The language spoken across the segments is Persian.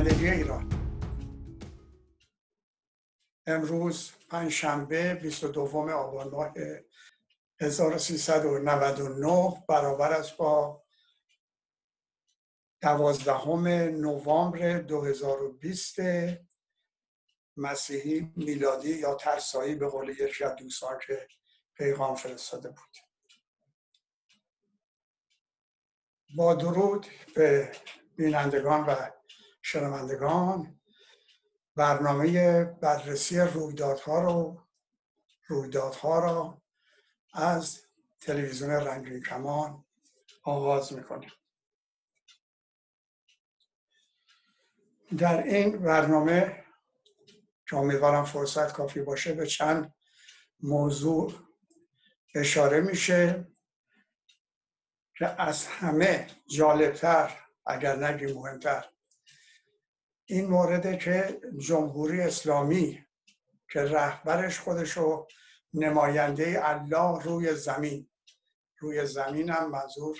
پایندگی ایران. امروز پنجشنبه 22 آبان ماه 1399 برابر است با دوازدهم نوامبر 2020 مسیحی میلادی یا ترسایی به قول یکی از دوستان که پیغام فرستاده بود. با درود به بینندگان و شنوندگان برنامه بررسی رویدادها رو رویدادها را از تلویزیون رنگین کمان آغاز می‌کنیم. در این برنامه که امیدوارم فرصت کافی باشه به چند موضوع اشاره میشه که از همه جالبتر اگر نگی مهمتر این مورد که جمهوری اسلامی که رهبرش خودشو نماینده الله روی زمین روی زمین هم منظور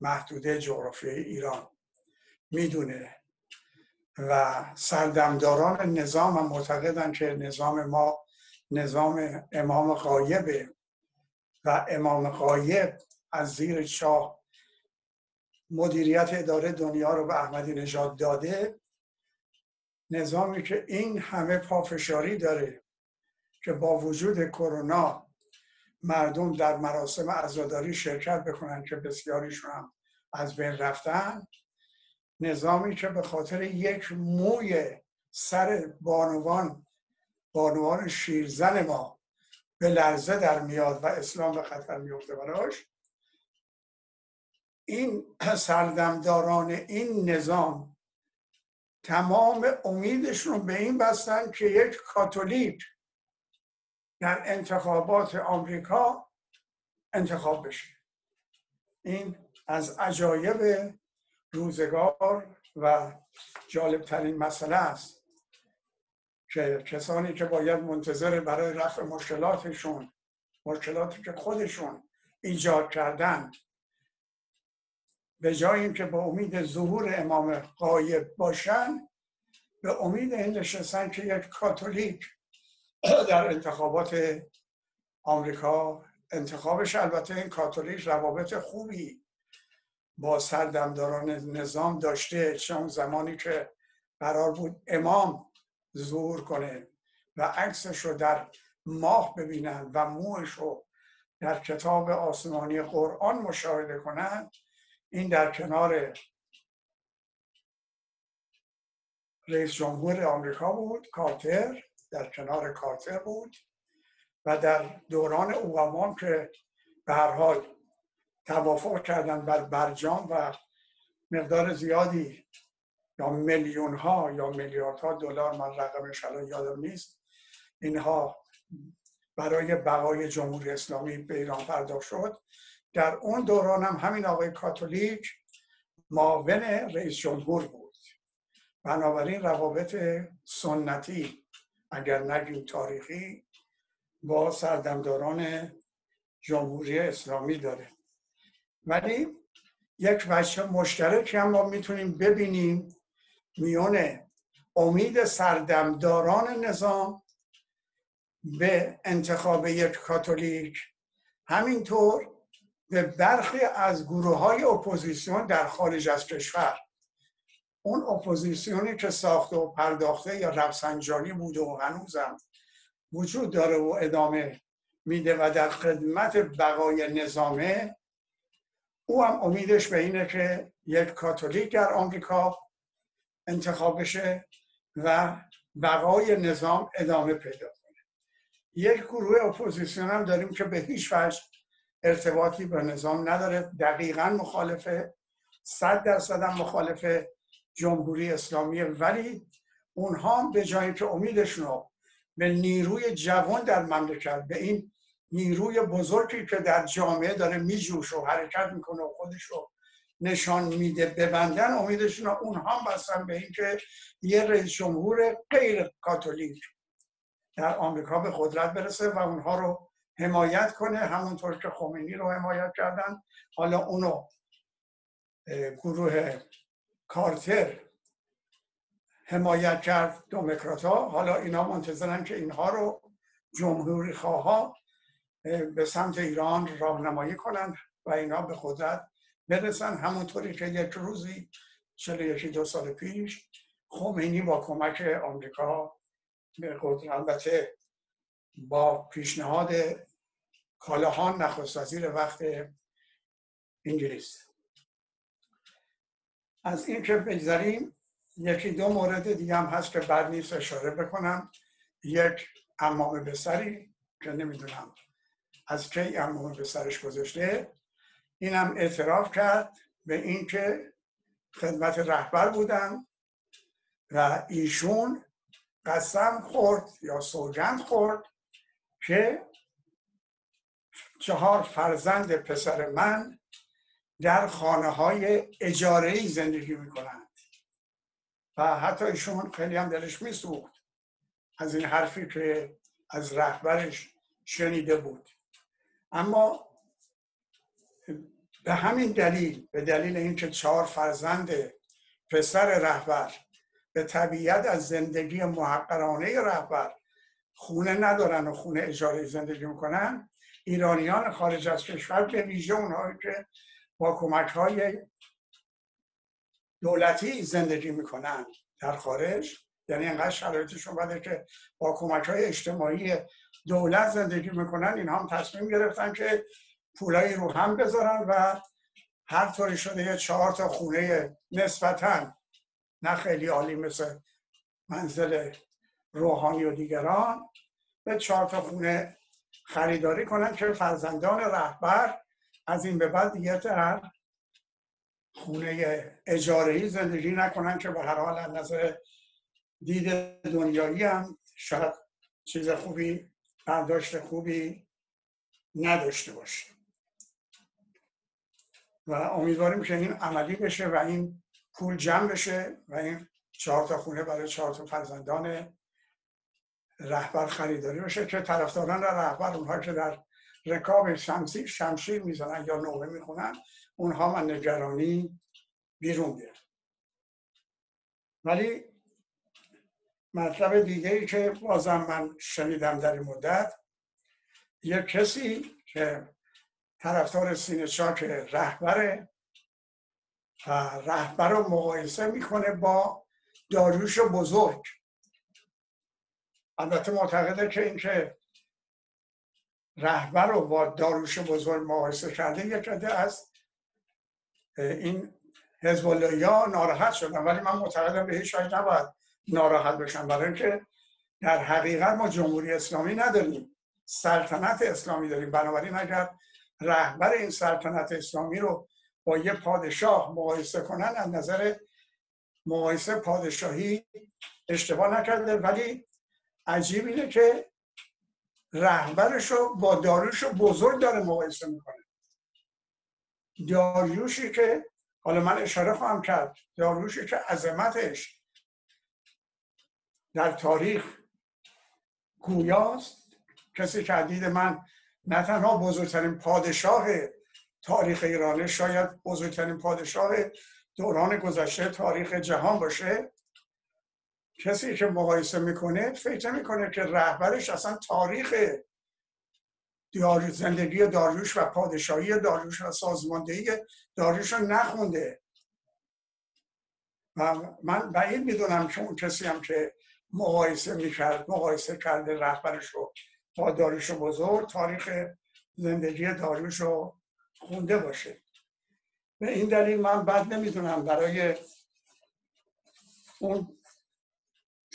محدوده جغرافیای ایران می‌دونه و سردمداران نظام هم معتقدن که نظام ما نظام امام غایبه و امام غایب از زیر شاه مدیریت اداره دنیا رو به احمدی نژاد داده. نظامی که این همه پافشاری داره که با وجود کرونا مردم در مراسم عزاداری شرکت بکنن که بسیاریشون هم از بین رفتن نظامی که به خاطر یک موی سر بانوان بانوان شیرزن ما به لرزه در میاد و اسلام به خطر میفته براش این سردمداران این نظام تمام امیدشون به این بستن که یک کاتولیک در انتخابات آمریکا انتخاب بشه. این از عجایب روزگار و جالبترین مسئله است که کسانی که باید منتظر برای رفع مشکلاتشون مشکلاتی که خودشون ایجاد کردن به جای اینکه به امید ظهور امام قایب باشن به امید این نشستن که یک کاتولیک در انتخابات آمریکا انتخابش البته این کاتولیک روابط خوبی با سردمداران نظام داشته چون زمانی که قرار بود امام ظهور کنه و عکسش رو در ماه ببینن و موش رو در کتاب آسمانی قرآن مشاهده کنند این در کنار رئیس جمهور آمریکا بود کارتر در کنار کارتر بود و در دوران اوباما که به هر حال توافق کردن بر برجام و مقدار زیادی یا میلیون ها یا میلیاردها دلار من رقمش الان یادم نیست اینها برای بقای جمهوری اسلامی به ایران پرداخت شد. در اون دوران هم همین آقای کاتولیک معاون رئیس جمهور بود. بنابراین روابط سنتی اگر نگیم تاریخی با سردمداران جمهوری اسلامی داره. ولی یک وجه مشترک هم ما می‌تونیم ببینیم میون امید سردمداران نظام به انتخاب یک کاتولیک. همینطور به برخی از گروه های اپوزیسیون در خارج از کشور. اون اپوزیسیونی که ساخته و پرداخته یا رفسنجانی بوده و هنوزم وجود داره و ادامه میده و در خدمت بقای نظامه او هم امیدش به اینه که یک کاتولیک در آمریکا انتخاب بشه و بقای نظام ادامه پیدا کنه. یک گروه اپوزیسیون هم داریم که به هیچ وجه ارتباطی با نظام نداره. دقیقا مخالفه صد درصد هم مخالف جمهوری اسلامی. ولی اونها به جایی که امیدشون رو به نیروی جوان در مملکت به این نیروی بزرگی که در جامعه داره میجوش و حرکت می‌کنه و خودش رو نشان میده ببندن امیدشون اونها هم بستن به اینکه یه رئیس جمهور غیر کاتولیک در آمریکا به قدرت برسه و اونها رو حمایت کنه همونطور که خمینی رو حمایت کردن. حالا اونو گروه کارتر حمایت کرد دموکرات ها حالا اینا منتظرن که اینها رو جمهوری خواه به سمت ایران راهنمایی کنند و اینا به قدرت برسن. همونطوری که یک روزی چلو یکی دو سال پیش خمینی با کمک آمریکا به قدرت البته با پیشنهاد کالاهان نخست وزیر وقت انگلیس. از این که بگذاریم یکی دو مورد دیگه هم هست که بد نیست اشاره بکنم. یک امام بسری که نمی‌دونم از کی امام به سرش گذاشته اینم اعتراف کرد به اینکه خدمت رهبر بودن و ایشون قسم خورد یا سوگند خورد که چهار فرزند پسر من در خانه های اجاره زندگی می‌کنند. و حتی ایشون خیلی هم دلش میسوخت از این حرفی که از رهبرش شنیده بود. اما به همین دلیل به دلیل اینکه چهار فرزند پسر رهبر به طبیعت از زندگی محقرانه رهبر خونه ندارن و خونه اجاره زندگی می‌کنن. ایرانیان خارج از کشور به ویژه اونهایی که با کمک های دولتی زندگی می‌کنن در خارج. یعنی اینقدر شرایطشون بده که با کمک های اجتماعی دولت زندگی می‌کنن. این هم تصمیم گرفتن که پولایی رو هم بذارن و هر طوری شده یه چهار تا خونه نسبتا نه خیلی عالی مثل منزل روحانی و دیگران به چهار تا خونه خریداری کنن که فرزندان رهبر از این به بعد دیگه در خونه اجاره زندگی نکنن که به هر حال از نظر دید دنیایی هم شاید چیز خوبی برداشت خوبی نداشته باشه. و امیدواریم که این عملی بشه و این پول جمع بشه و این چهار تا خونه برای چهار تا فرزندان رهبر خریداری بشه که طرفداران رهبر اونها که در رکاب شمسی شمشیر می‌زنن یا نوبه می‌خونن اونها من نگرانی بیرون بیارن ولی مطلب دیگه ای که بازم من شنیدم در این مدت یه کسی که طرفدار سینه چاک رهبره و رهبر رو مقایسه می‌کنه با داریوش بزرگ. البته معتقده که اینکه رهبر رو با داروش بزرگ مقایسه کرده یک از این حزب ها ناراحت شدن. ولی من معتقدم به هیچ نباید ناراحت بشن برای اینکه در حقیقت ما جمهوری اسلامی نداریم. سلطنت اسلامی داریم. بنابراین اگر رهبر این سلطنت اسلامی رو با یه پادشاه مقایسه کنن از نظر مقایسه پادشاهی اشتباه نکرده. ولی عجیب اینه که رهبرش رو با داریوش بزرگ داره مقایسه می‌کنه. داریوشی که حالا من اشاره خواهم کرد داریوشی که عظمتش در تاریخ گویاست. کسی که دید من نه تنها بزرگترین پادشاه تاریخ ایرانه شاید بزرگترین پادشاه دوران گذشته تاریخ جهان باشه کسی که مقایسه می‌کنه فکر می‌کنه که رهبرش اصلا تاریخ زندگی داریوش و پادشاهی داریوش و سازماندهی داریوش رو نخونده. و من بعید می‌دونم که اون کسی هم که مقایسه می‌کرد مقایسه کرده رهبرش رو با داریوش بزرگ تاریخ زندگی داریوش رو خونده باشه. به این دلیل من بعد نمی‌دونم برای اون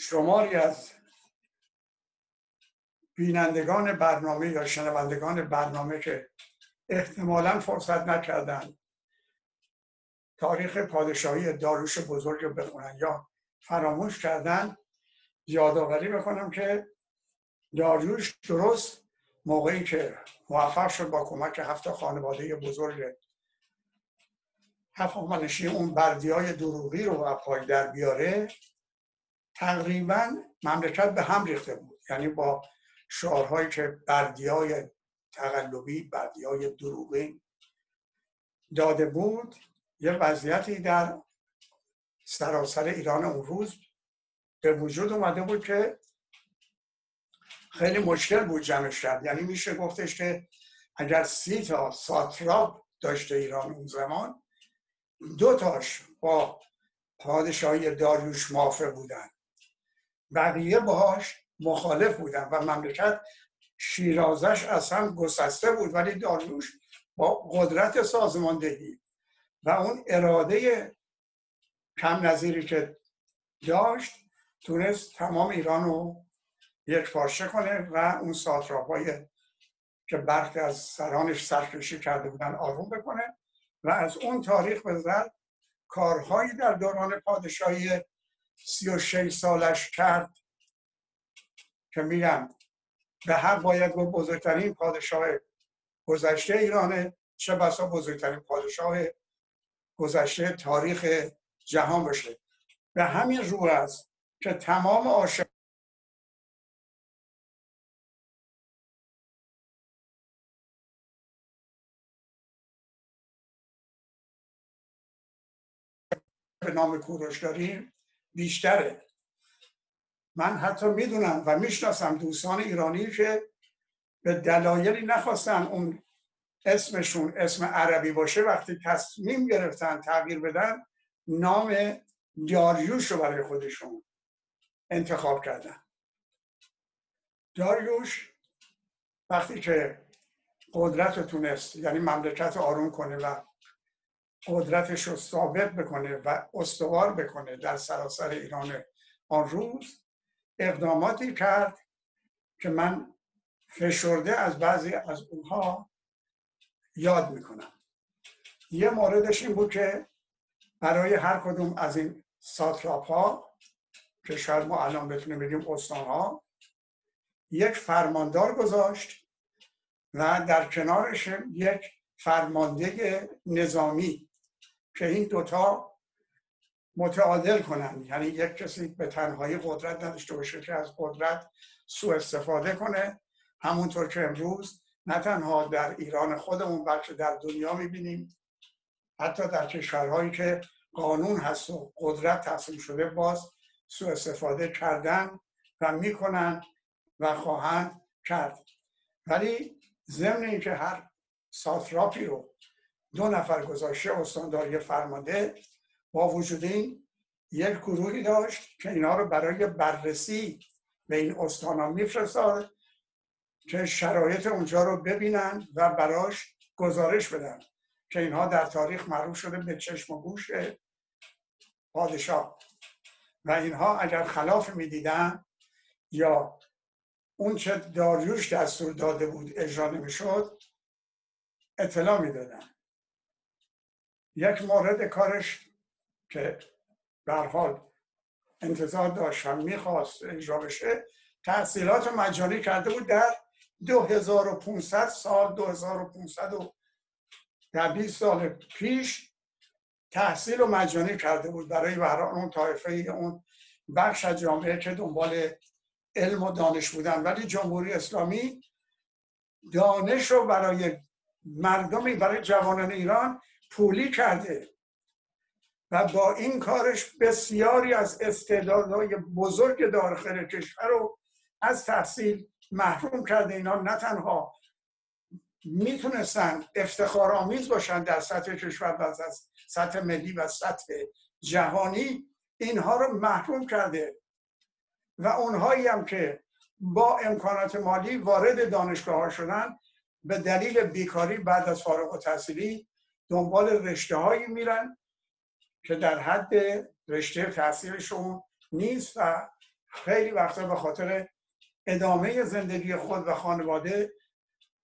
شماری از بینندگان برنامه یا شنوندگان برنامه که احتمالا فرصت نکردن تاریخ پادشاهی داروش بزرگ رو بخونن یا فراموش کردن یادآوری بکنم که داریوش درست موقعی که موفق شد با کمک هفت خانواده بزرگ هفت اون بردی های دروغی رو پای در بیاره. تقریبا مملکت به هم ریخته بود. یعنی با شعارهایی که بردی های تقلبی بردی های دروغی داده بود یه وضعیتی در سراسر ایران اون روز به وجود اومده بود که خیلی مشکل بود جمعش کرد. یعنی میشه گفتش که اگر سی تا ساتراپ داشته ایران اون زمان دو تاش با پادشاهی داریوش مافه بودن. بقیه باهاش مخالف بودن و مملکت شیرازش اصلا گسسته بود. ولی داریوش با قدرت سازماندهی و اون اراده کم نظیری که داشت تونست تمام ایران رو یک پارچه کنه و اون ساتراپای که برخی از سرانش سرکشی کرده بودن آروم بکنه و از اون تاریخ به کارهایی در دوران پادشاهی سی و سالش کرد که میگم به هر باید گفت بزرگترین پادشاه گذشته ایرانه. چه بسا بزرگترین پادشاه گذشته تاریخ جهان بشه به همین رو است که تمام عاشق به نام کوروش داریم. بیشتره. من حتی می‌دونم و می‌شناسم دوستان ایرانی که به دلایلی نخواستن اون اسمشون اسم عربی باشه وقتی تصمیم گرفتن تغییر بدن نام داریوش رو برای خودشون انتخاب کردن. داریوش وقتی که قدرت تونست یعنی مملکت آروم کنه و قدرتش رو ثابت بکنه و استوار بکنه در سراسر ایران آن روز. اقداماتی کرد که من فشرده از بعضی از اونها یاد می‌کنم. یه موردش این بود که برای هر کدوم از این ساتراپ ها که شاید ما الان بتونیم بگیم استان ها یک فرماندار گذاشت و در کنارش یک فرمانده نظامی که این دوتا متعادل کنن. یعنی یک کسی به تنهایی قدرت نداشته باشه که از قدرت سوء استفاده کنه. همونطور که امروز نه تنها در ایران خودمون بلکه در دنیا می‌بینیم. حتی در کشورهایی که قانون هست و قدرت تقسیم شده باز سوء استفاده کردن و می‌کنن و خواهند کرد. ولی ضمن اینکه هر ساتراپی رو دو نفر گذاشته استانداری فرمانده با وجود این یک گروهی داشت که اینا رو برای بررسی به این استانا میفرستاد که شرایط اونجا رو ببینن و براش گزارش بدن که اینها در تاریخ معروف شده به چشم و گوش پادشاه. و اینها اگر خلاف می‌دیدن یا اون چه داریوش دستور داده بود اجرا نمی‌شد اطلاع می‌دادن. یک مورد کارش که به حال انتظار داشت و می‌خواست اجرا بشه تحصیلات مجانی کرده بود در 2500 سال 2500 و در 20 سال پیش تحصیل و مجانی کرده بود برای برای اون طایفه اون بخش از جامعه که دنبال علم و دانش بودن. ولی جمهوری اسلامی دانش رو برای مردمی برای جوانان ایران پولی کرده و با این کارش بسیاری از استعدادهای بزرگ داخل کشور رو از تحصیل محروم کرده. اینا نه تنها می‌تونستن افتخار آمیز باشن در سطح کشور و از سطح ملی و سطح جهانی اینها رو محروم کرده. و اونهایی هم که با امکانات مالی وارد دانشگاه ها شدن به دلیل بیکاری بعد از فارغ و دنبال رشته هایی میرن که در حد رشته تحصیلشون نیست و خیلی وقتا به خاطر ادامه زندگی خود و خانواده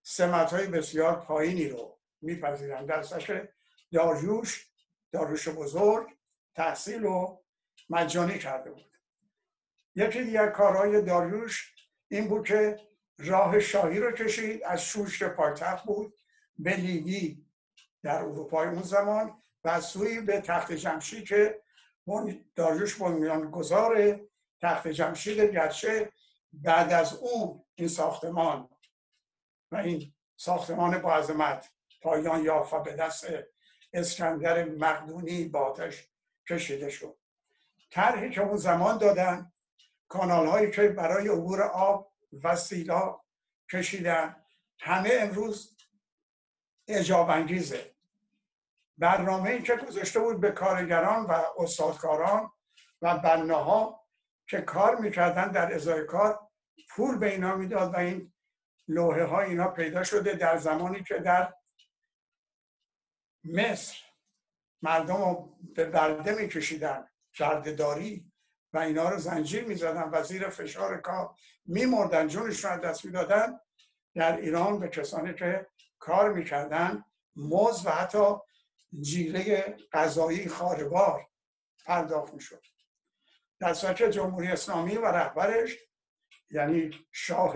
سمت های بسیار پایینی رو میپذیرن. در سطح داریوش داریوش بزرگ تحصیل و مجانی کرده بود. یکی دیگر کارهای داریوش این بود که راه شاهی رو کشید از شوشت پایتخت بود به لیگی در اروپای اون زمان و سوی به تخت جمشید که داریوش بنیان گذار تخت جمشید گرچه بعد از اون این ساختمان و این ساختمان با عظمت پایان یافت به دست اسکندر مقدونی با کشیده شد. طرحی که اون زمان دادن کانال هایی که برای عبور آب و سیلا کشیدن همه امروز اجاب انگیزه برنامه ای که گذاشته بود به کارگران و استادکاران و بناها که کار می‌کردن در ازای کار پول به اینا می‌داد و این لوحه ها اینا پیدا شده در زمانی که در مصر مردم رو به برده میکشیدن داری و اینا رو زنجیر می‌زدن و زیر فشار کار میمردن جونشون رو دست می‌دادن. در ایران به کسانی که کار می‌کردن موز و حتی جیره غذایی خاربار پرداخت می‌شد. در سطح جمهوری اسلامی و رهبرش یعنی شاه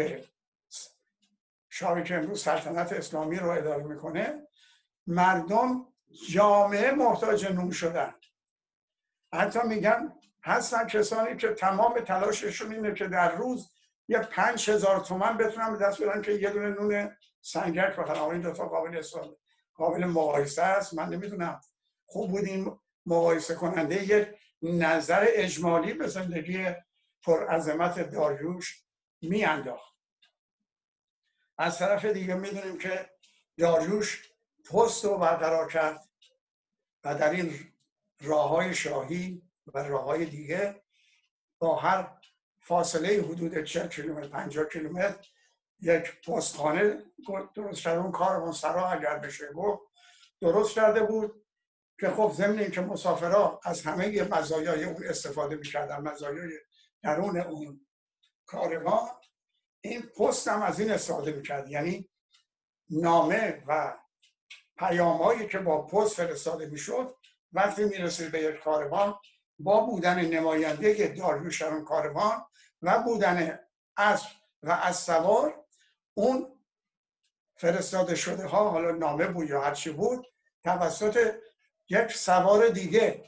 شاهی که امروز سلطنت اسلامی رو اداره می‌کنه مردم جامعه محتاج نون شدن حتی میگن هستن کسانی که تمام تلاششون اینه که در روز یه پنج هزار تومن بتونن به دست بیارن که یه دونه نون سنگک بخرن. این دوتا قابل استفاده قابل مقایسه است. من نمی‌دونم. خوب بود این مقایسه کننده یک نظر اجمالی به زندگی پر عظمت داریوش میانداخت. از طرف دیگه می‌دونیم که داریوش پست رو برقرار کرد و در این راه های شاهی و راه های دیگه با هر فاصله حدود 40 کیلومتر 50 کیلومتر یک پستخانه درست کرده اون کاروان سرا اگر بشه گفت درست کرده بود که خب ضمن اینکه مسافرها از همه مزایای اون استفاده می‌کردن مزایای درون اون کاروان این پست هم از این استفاده می‌کرد. یعنی نامه و پیامهایی که با پست فرستاده می‌شد وقتی می‌رسید به یک کاروان با بودن نماینده داریوش در اون کاروان و بودن اسب و از سوار اون فرستاده شده ها حالا نامه بود یا هرچی بود توسط یک سوار دیگه.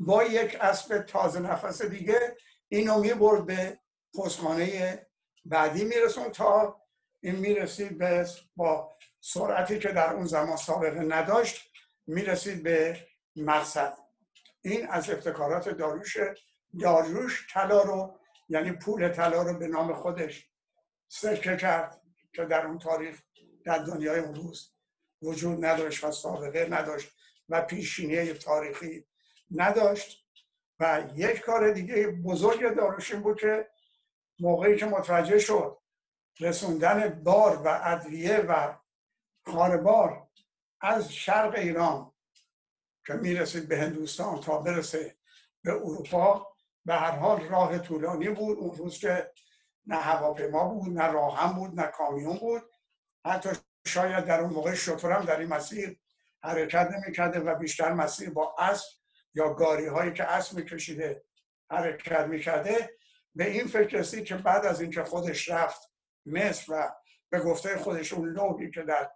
با یک اسب تازه نفس دیگه اینو می برد به پستخانه بعدی میرسون تا این می‌رسید به با سرعتی که در اون زمان سابقه نداشت می‌رسید به مقصد این از ابتکارات داروش داروش طلا رو یعنی پول طلا رو به نام خودش سکه کرد. که در اون تاریخ در دنیای اون روز وجود نداشت و سابقه نداشت و پیشینه تاریخی نداشت. و یک کار دیگه بزرگ داروش این بود که موقعی که متوجه شد رسوندن بار و ادویه و خانبار از شرق ایران که می‌رسید به هندوستان تا برسه به اروپا به هر حال راه طولانی بود. اون روز که نه هواپیما بود نه راهم بود نه کامیون بود. حتی شاید در اون موقع شطورم در این مسیر حرکت نمی‌کرده و بیشتر مسیر با اسب یا گاری هایی که اسب میکشیده حرکت می‌کرده. به این فکر رسید که بعد از اینکه خودش رفت مصر و به گفته خودش اون لوحی که در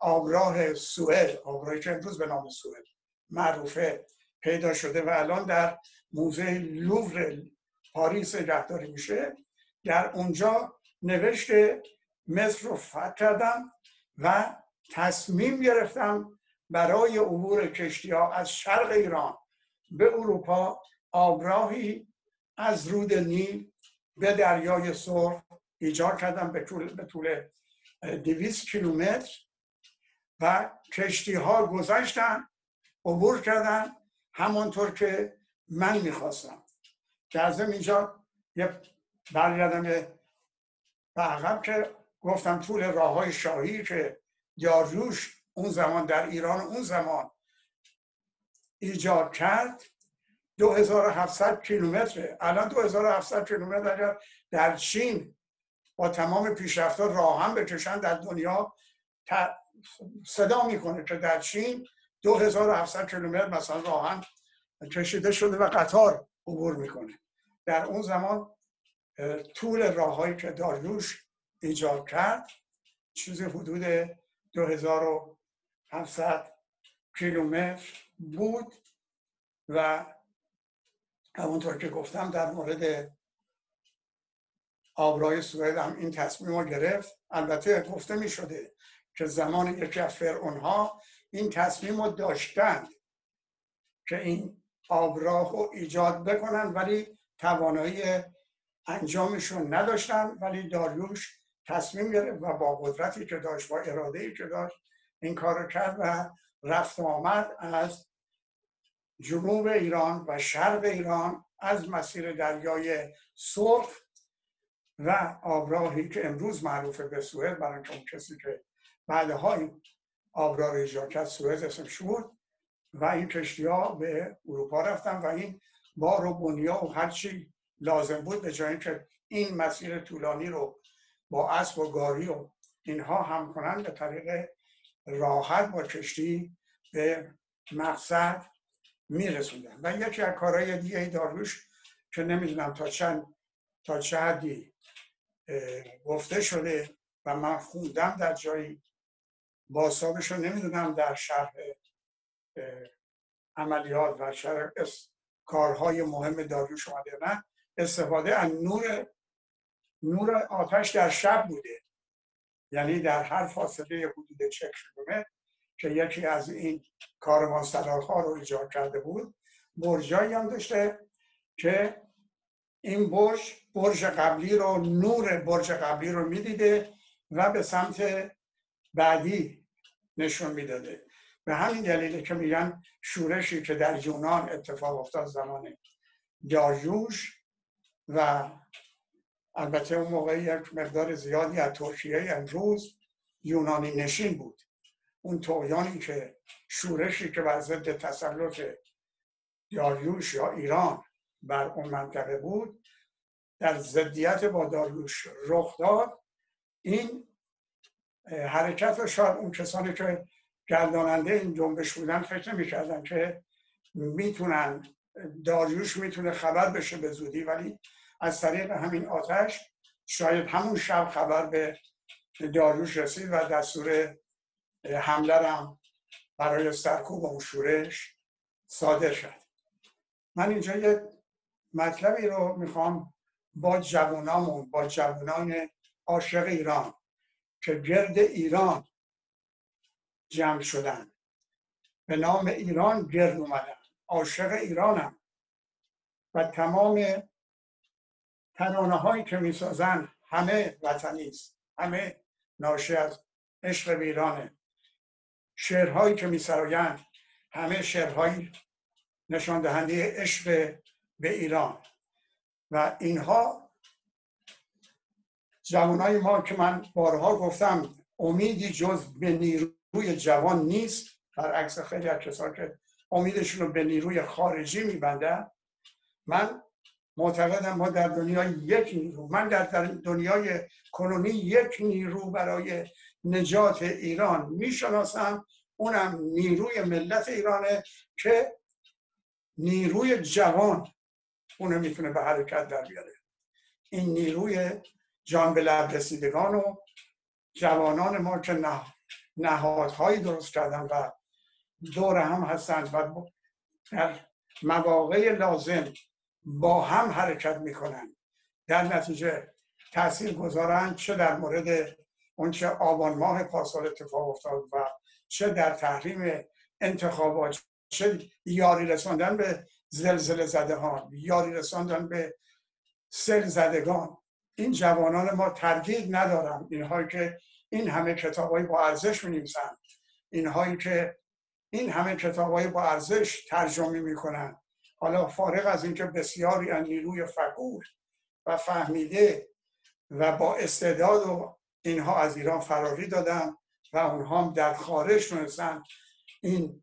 آبراه سوئد آبراهی که امروز به نام سوئد معروفه پیدا شده و الان در موزه لوور پاریس نگهداری میشه. در اونجا نوشت مصر رو فتح کردم و تصمیم گرفتم برای عبور کشتی ها از شرق ایران به اروپا آبراهی از رود نیل به دریای سرخ ایجاد کردم به طول, به طول دویست کیلومتر و کشتی ها گذشتن عبور کردن. همانطور که من می‌خواستم. که از اینجا یه برگردم به عقب که گفتم طول راه های شاهی که داریوش اون زمان در ایران اون زمان ایجاد کرد 2700 کیلومتره. الان 2700 کیلومتر اگر در چین با تمام پیشرفتها راه هم بکشن در دنیا. صدا می‌کنه که در چین 2700 کیلومتر مثلا راهن کشیده شده و قطار. عبور می‌کنه. در اون زمان طول راههایی که داریوش ایجاد کرد چیز حدود 2700 کیلومتر بود و همونطور که گفتم در مورد آبرای سوئد هم این تصمیم رو گرفت. البته گفته می شده که زمان یکی از فرعونها این تصمیم رو داشتند که این آبراه رو ایجاد بکنن ولی توانایی انجامشون نداشتن ولی داریوش تصمیم گرفت و با قدرتی که داشت با اراده که داشت این کار رو کرد و رفت آمد از جنوب ایران و شرق ایران از مسیر دریای سرخ و آبراهی که امروز معروف به سوئد برای اون کسی که بعدها این آبراه ایجاد کرد سوئد اسم شد. و این کشتی ها به اروپا رفتن و این بار و بنیا و هرچی لازم بود به جایی که این مسیر طولانی رو با اسب و گاری و اینها هم کنن به طریق راحت با کشتی به مقصد میرسوندن. و یکی از کارهای دیگه داروش که نمی‌دونم تا چند تا چه حدی گفته شده و من خوندم در جایی باسابش رو نمی‌دونم در شرح عملیات و شرح کارهای مهم داروش اومده نه استفاده از نور نور آتش در شب بوده. یعنی در هر فاصله حدود چک کیلومتر که یکی از این ها رو ایجاد کرده بود برجایی هم داشته که این برج برج قبلی رو نور برج قبلی رو می‌دیده و به سمت بعدی نشون می‌داده. به همین دلیل که میگن شورشی که در یونان اتفاق افتاد زمان داریوش و البته اون موقع یک مقدار زیادی از ترکیه امروز یونانی نشین بود. اون تویانی که شورشی که بر ضد تسلط داریوش یا ایران بر اون منطقه بود در ضدیت با داریوش رخ داد. این حرکت رو شاید اون کسانی که گرداننده این جنبش بودن فکر نمی‌کردن که می‌تونن داریوش می‌تونه خبر بشه به زودی ولی از طریق همین آتش شاید همون شب خبر به داریوش رسید و دستور حمله هم برای سرکوب اون شورش صادر شد. من اینجا یه مطلبی رو می‌خوام با جوانامون با جوانان عاشق ایران که گرد ایران جمع شدن. به نام ایران گرد اومدن. عاشق ایرانم. و تمام ترانه هایی که می‌سازن همه وطنی است. همه ناشی از عشق ایرانه. شعرهایی که میسرایند همه شعرهایی نشان دهنده عشق به ایران. و اینها جوانای ما که من بارها گفتم امیدی جز به نیروی جوان نیست. برعکس خیلی از کسان که امیدشون رو به نیروی خارجی میبندن. من معتقدم ما در دنیا یک نیرو من در دنیای کنونی یک نیرو برای نجات ایران می‌شناسم. اونم نیروی ملت ایرانه که نیروی جوان اونو می‌تونه به حرکت در بیاره. این نیروی جان به لب رسیدگان و جوانان ما که نه نهادهایی درست کردن و دور هم هستند و در مواقع لازم با هم حرکت می‌کنن. در نتیجه تاثیر گذارند چه در مورد اونچه آبان ماه پاسال اتفاق افتاد و چه در تحریم انتخابات چه یاری رساندن به زلزله زده ها یاری رساندن به سل زدگان. این جوانان ما تردید ندارم اینهایی که این همه کتابایی با ارزش می اینهایی که این همه کتابایی با ارزش ترجمه می‌کنن. حالا فارغ از اینکه بسیاری از نیروی فقور و فهمیده و با استعداد و اینها از ایران فراری دادن و اونها هم در خارج تونستن این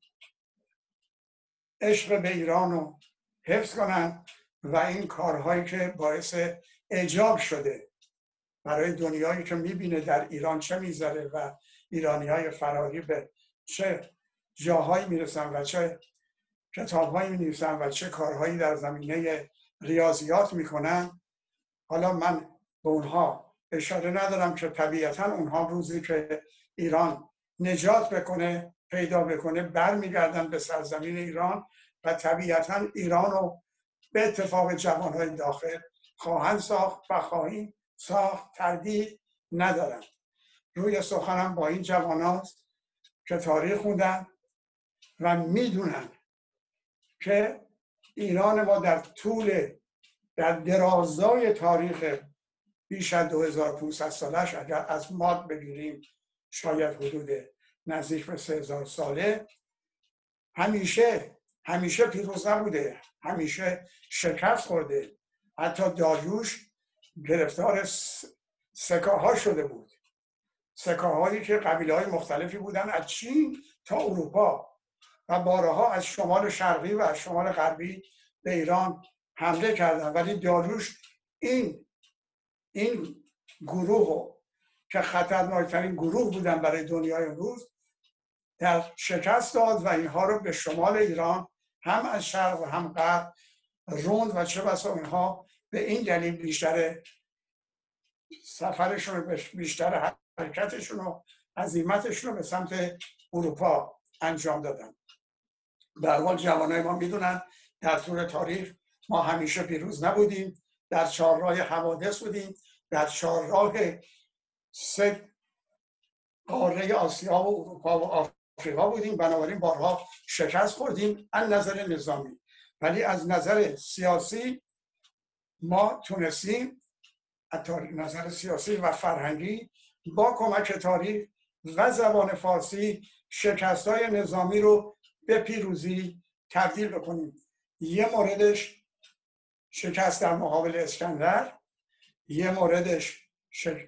عشق به ایران رو حفظ کنن و این کارهایی که باعث اجاب شده. برای دنیایی که می‌بینه در ایران چه می‌ذاره و ایرانی های فراری به چه جاهایی می‌رسن و چه کتابهایی می‌نویسن و چه کارهایی در زمینه ریاضیات می‌کنن. حالا من به اونها اشاره ندارم که طبیعتا اونها روزی که ایران نجات بکنه پیدا بکنه برمیگردن به سرزمین ایران و طبیعتا ایران رو به اتفاق جوانهای داخل خواهند ساخت و خواهیم ساخت تردید ندارم روی سخنم با این جوان که تاریخ خوندن و می‌دونن که ایران ما در طول در درازای تاریخ بیش از 2500 سالش اگر از ماد بگیریم شاید حدود نزدیک به 3000 ساله. همیشه همیشه پیروز نبوده همیشه شکست خورده حتی داریوش گرفتار سکه ها شده بود. سکه هایی که قبیله های مختلفی بودن از چین تا اروپا و بارها از شمال شرقی و از شمال غربی به ایران حمله کردن. ولی داریوش این این گروه که خطرناکترین گروه بودن برای دنیای امروز در شکست داد و اینها رو به شمال ایران هم از شرق و هم غرب روند و چه بسا اینها به این دلیل بیشتر سفرشون بیشتر حرکتشون و عظیمتشون رو به سمت اروپا انجام دادن. در حال جوانای ما می‌دونن در طول تاریخ ما همیشه پیروز نبودیم در چهارراه حوادث بودیم در چهارراه سه قاره آسیا و اروپا و آفریقا بودیم بنابراین بارها شکست خوردیم از نظر نظامی. ولی از نظر سیاسی ما تونستیم از نظر سیاسی و فرهنگی با کمک تاریخ و زبان فارسی شکست های نظامی رو به پیروزی تبدیل بکنیم. یه موردش شکست در مقابل اسکندر یه موردش شک...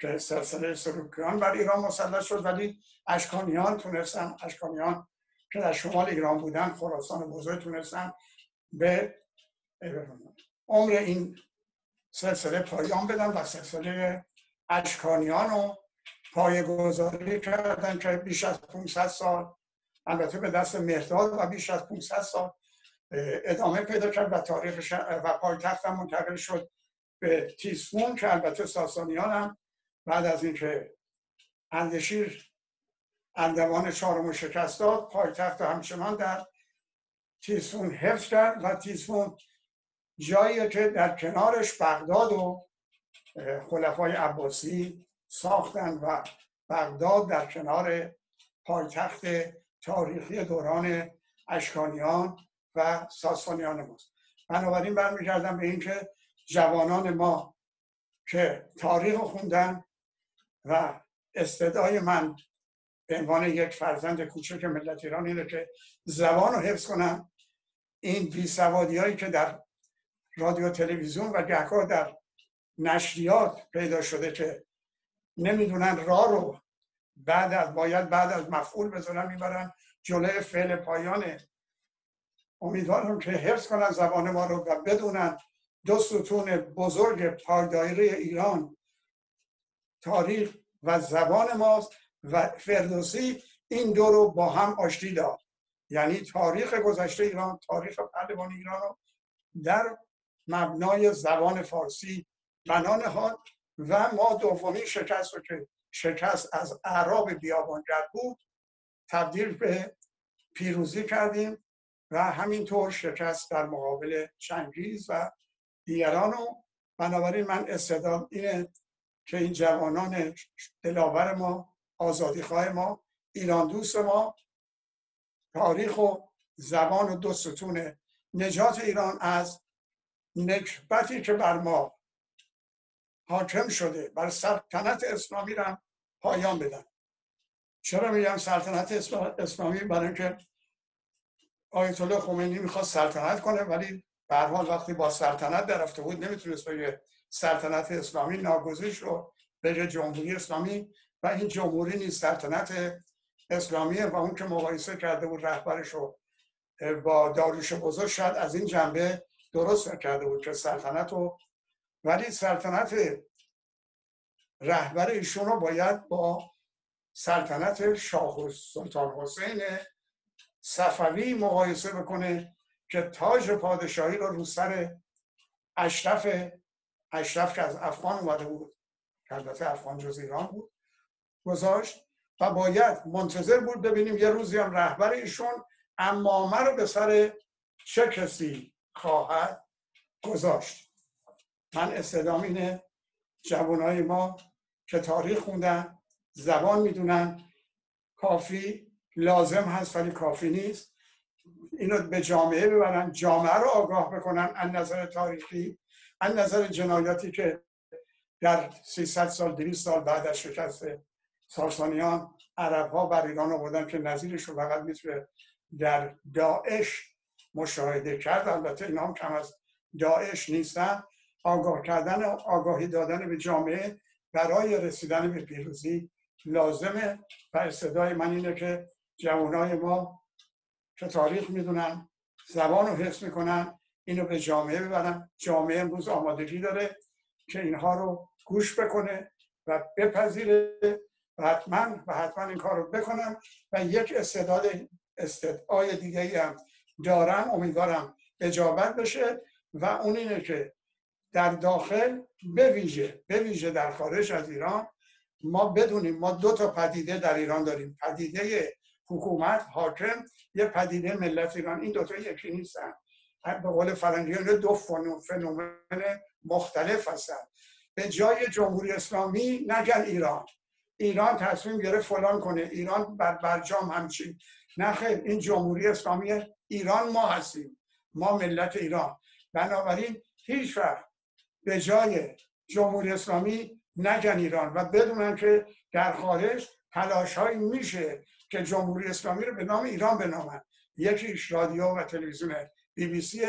که سلسله سلوکیان بر ایران مسلط شد ولی اشکانیان تونستن اشکانیان که در شمال ایران بودن خراسان بزرگ تونستن به عمر این سلسله پایان بدن و سلسله اشکانیان رو پایگذاری کردن که بیش از 500 سال البته به دست مهداد و بیش از 500 سال ادامه پیدا کرد و تاریخ و پایتخت هم منتقل شد به تیسفون که البته ساسانیان هم بعد از اینکه اندشیر اندوان چهارم شکست داد پایتخت همچنان در تیسفون حفظ کرد و تیسفون جایی که در کنارش بغداد و خلفای عباسی ساختن و بغداد در کنار پایتخت تاریخی دوران اشکانیان و ساسانیان ماست. بنابراین برمیگردم به اینکه جوانان ما که تاریخ خوندن و استدای من به عنوان یک فرزند کوچک ملت ایران اینه که زبان رو حفظ کنم این بیسوادی هایی که در رادیو تلویزیون و گهگاه در نشریات پیدا شده که نمی‌دونن راه رو بعد از باید بعد از مفعول بذارن می‌برن جلوی فعل پایانه. امیدوارم که حفظ کنن زبان ما رو و بدونن دو ستون بزرگ پایدایری ایران تاریخ و زبان ماست و فردوسی این دو رو با هم آشتی داد یعنی تاریخ گذشته ایران تاریخ پهلوان ایران رو در مبنای زبان فارسی بنا نهاد و ما دومین شکست رو که شکست از اعراب بیابانگرد بود تبدیل به پیروزی کردیم و همینطور شکست در مقابل چنگیز و دیگران رو. بنابراین من استعداد اینه که این جوانان دلاور ما آزادیخواه ما ایران دوست ما تاریخ و زبان و دو ستون نجات ایران از نکبتی که بر ما حاکم شده بر سلطنت اسلامی را پایان بدن. چرا میگم سلطنت اسلامی؟ برای اینکه آیت الله خمینی می‌خواد سلطنت کنه ولی به حال وقتی با سلطنت درفته بود نمی‌تونست بگه سلطنت اسلامی ناگزیر شد به جمهوری اسلامی. و این جمهوری نیست سلطنت اسلامیه و اون که مقایسه کرده بود رهبرش رو با داروش بزرگ شاید از این جنبه درست کرده بود که سلطنت رو ولی سلطنت رهبر ایشون رو باید با سلطنت شاه سلطان حسین صفوی مقایسه بکنه که تاج پادشاهی رو رو سر اشرف اشرف که از افغان اومده بود البته افغان جز ایران بود گذاشت و باید منتظر بود ببینیم یه روزی هم رهبر ایشون امامه رو به سر چه کسی خواهد گذاشت. من استدام اینه جوانای ما که تاریخ خوندن زبان می‌دونن. کافی لازم هست ولی کافی نیست. اینو به جامعه ببرن جامعه رو آگاه بکنن از نظر تاریخی از نظر جنایاتی که در 300 سال 200 سال بعد از شکست ساسانیان عرب ها بر ایران آوردن که نظیرش رو فقط می‌تونه در داعش مشاهده کرد. البته اینا هم کم از داعش نیستن. آگاه کردن آگاهی دادن به جامعه برای رسیدن به پیروزی لازمه و استدای من اینه که جوانای ما که تاریخ می‌دونن زبان رو حس می‌کنن اینو به جامعه ببرن. جامعه امروز آمادگی داره که اینها رو گوش بکنه و بپذیره و حتما و حتما این کار رو بکنم و یک استعداد استدعای دیگه هم دارم امیدوارم اجابت بشه و اون اینه که در داخل به ویژه به ویژه در خارج از ایران ما بدونیم ما دو تا پدیده در ایران داریم. پدیده حکومت حاکم یه پدیده ملت ایران. این دوتا یکی نیستن. به قول فرنگیان دو فنومن مختلف هستن. به جای جمهوری اسلامی نگن ایران. ایران تصمیم گرفت فلان کنه. ایران بر برجام همچین نه خیر این جمهوری اسلامی ایران ما هستیم ما ملت ایران. بنابراین هیچ وقت به جای جمهوری اسلامی نگن ایران و بدونن که در خارج تلاش های میشه که جمهوری اسلامی رو به نام ایران بنامن. یکیش رادیو و تلویزیون بی بی سی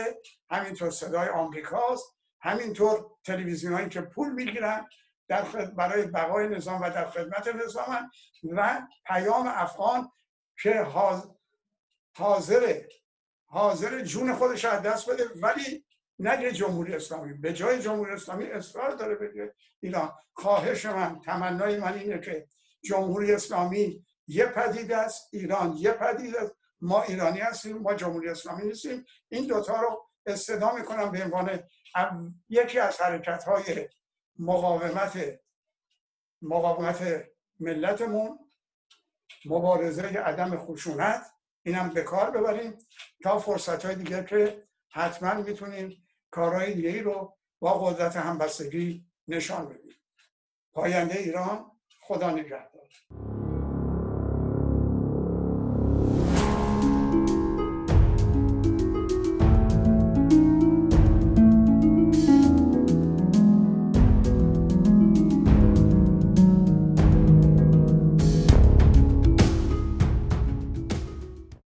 همینطور صدای آمریکاست همینطور تلویزیون هایی که پول می‌گیرن در برای بقای نظام و در خدمت نظام و پیام افغان که حاضر حاضر جون خودش از دست بده ولی نگه جمهوری اسلامی به جای جمهوری اسلامی اصرار داره بگه ایران خواهش من تمنای من اینه که جمهوری اسلامی یه پدیده است ایران یه پدیده است. ما ایرانی هستیم ما جمهوری اسلامی نیستیم. این دوتا رو استدا می‌کنم به عنوان یکی از حرکت های مقاومت مقاومت ملتمون مبارزه عدم خشونت اینم به کار ببریم تا فرصت های دیگه که حتما می‌تونیم کارهای دیگه ای رو با قدرت همبستگی نشان بدیم. پاینده ایران خدا نگهدار.